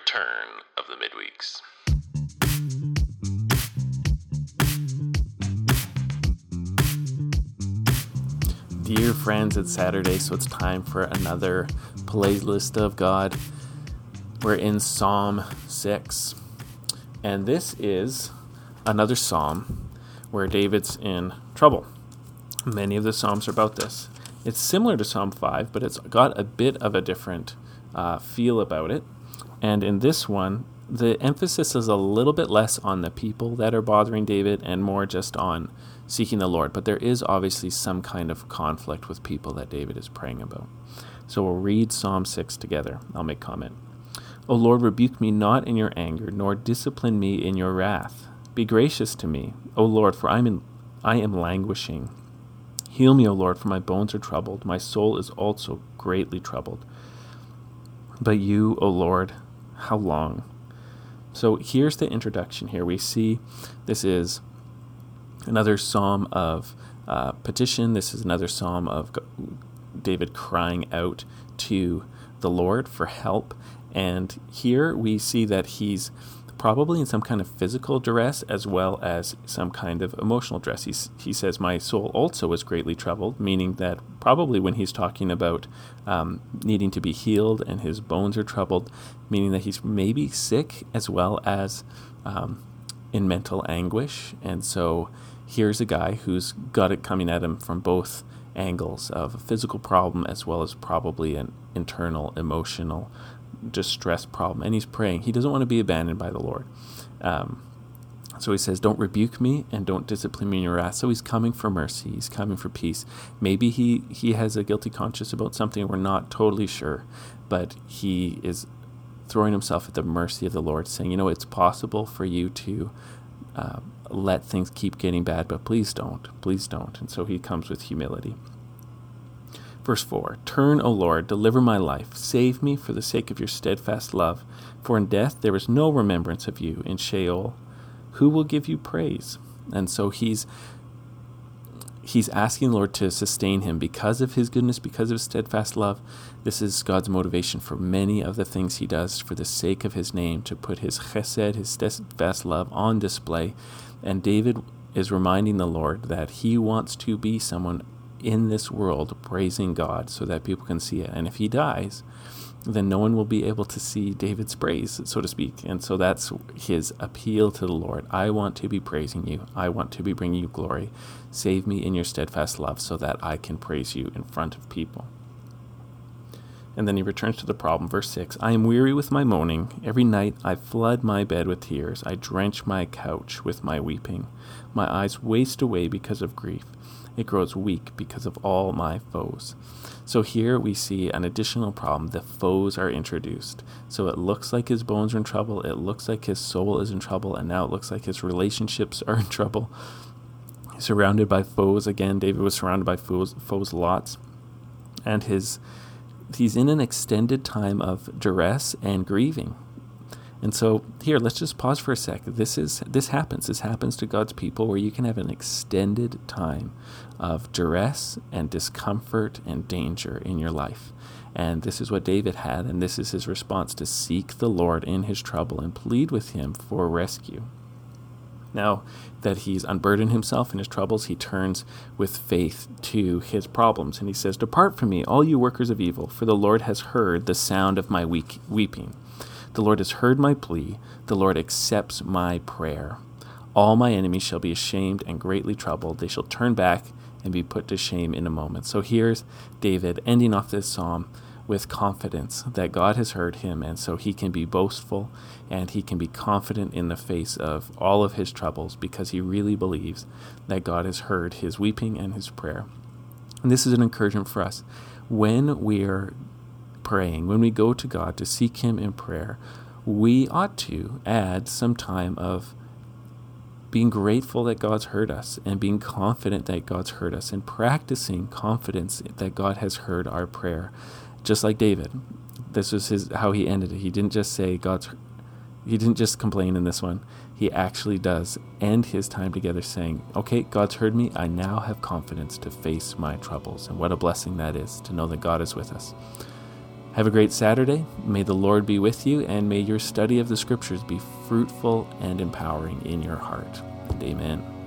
return of the midweeks. Dear friends, it's Saturday, so it's time for another playlist of God. We're in Psalm 6, and this is another psalm where David's in trouble. Many of the psalms are about this. It's similar to Psalm 5, but it's got a bit of a different uh, feel about it. And in this one, the emphasis is a little bit less on the people that are bothering David and more just on seeking the Lord. But there is obviously some kind of conflict with people that David is praying about. So we'll read Psalm 6 together. I'll make comment. O Lord, rebuke me not in your anger, nor discipline me in your wrath. Be gracious to me, O Lord, for I am, in, I am languishing. Heal me, O Lord, for my bones are troubled. My soul is also greatly troubled. But you, O Lord, how long? So here's the introduction here. We see this is another psalm of uh, petition. This is another psalm of David crying out to the Lord for help. And here we see that he's probably in some kind of physical duress as well as some kind of emotional duress. He's, he says, My soul also was greatly troubled, meaning that probably when he's talking about um, needing to be healed and his bones are troubled, meaning that he's maybe sick as well as um, in mental anguish. And so here's a guy who's got it coming at him from both angles of a physical problem as well as probably an internal emotional distress problem, and he's praying. He doesn't want to be abandoned by the Lord. Um, so he says, Don't rebuke me and don't discipline me in your wrath. So he's coming for mercy. He's coming for peace. Maybe he, he has a guilty conscience about something. We're not totally sure. But he is throwing himself at the mercy of the Lord, saying, You know, it's possible for you to uh, let things keep getting bad, but please don't. Please don't. And so he comes with humility. Verse 4 Turn, O Lord, deliver my life. Save me for the sake of your steadfast love. For in death there is no remembrance of you. In Sheol, who will give you praise? And so he's he's asking the Lord to sustain him because of his goodness, because of his steadfast love. This is God's motivation for many of the things he does for the sake of his name, to put his chesed, his steadfast love, on display. And David is reminding the Lord that he wants to be someone in this world praising God so that people can see it. And if he dies, then no one will be able to see David's praise, so to speak. And so that's his appeal to the Lord. I want to be praising you. I want to be bringing you glory. Save me in your steadfast love so that I can praise you in front of people. And then he returns to the problem. Verse 6 I am weary with my moaning. Every night I flood my bed with tears. I drench my couch with my weeping. My eyes waste away because of grief it grows weak because of all my foes. So here we see an additional problem. The foes are introduced. So it looks like his bones are in trouble, it looks like his soul is in trouble, and now it looks like his relationships are in trouble. Surrounded by foes again. David was surrounded by foes, foes lots. And his he's in an extended time of duress and grieving. And so here, let's just pause for a sec. This is this happens. This happens to God's people where you can have an extended time of duress and discomfort and danger in your life. And this is what David had, and this is his response to seek the Lord in his trouble and plead with him for rescue. Now that he's unburdened himself in his troubles, he turns with faith to his problems, and he says, Depart from me, all you workers of evil, for the Lord has heard the sound of my weeping. The Lord has heard my plea. The Lord accepts my prayer. All my enemies shall be ashamed and greatly troubled. They shall turn back and be put to shame in a moment. So here's David ending off this psalm with confidence that God has heard him, and so he can be boastful and he can be confident in the face of all of his troubles because he really believes that God has heard his weeping and his prayer. And this is an encouragement for us. When we are praying, when we go to God to seek Him in prayer, we ought to add some time of being grateful that God's heard us and being confident that God's heard us and practicing confidence that God has heard our prayer. Just like David. This was his how he ended it. He didn't just say God's he didn't just complain in this one. He actually does end his time together saying, Okay, God's heard me. I now have confidence to face my troubles. And what a blessing that is to know that God is with us. Have a great Saturday. May the Lord be with you, and may your study of the Scriptures be fruitful and empowering in your heart. Amen.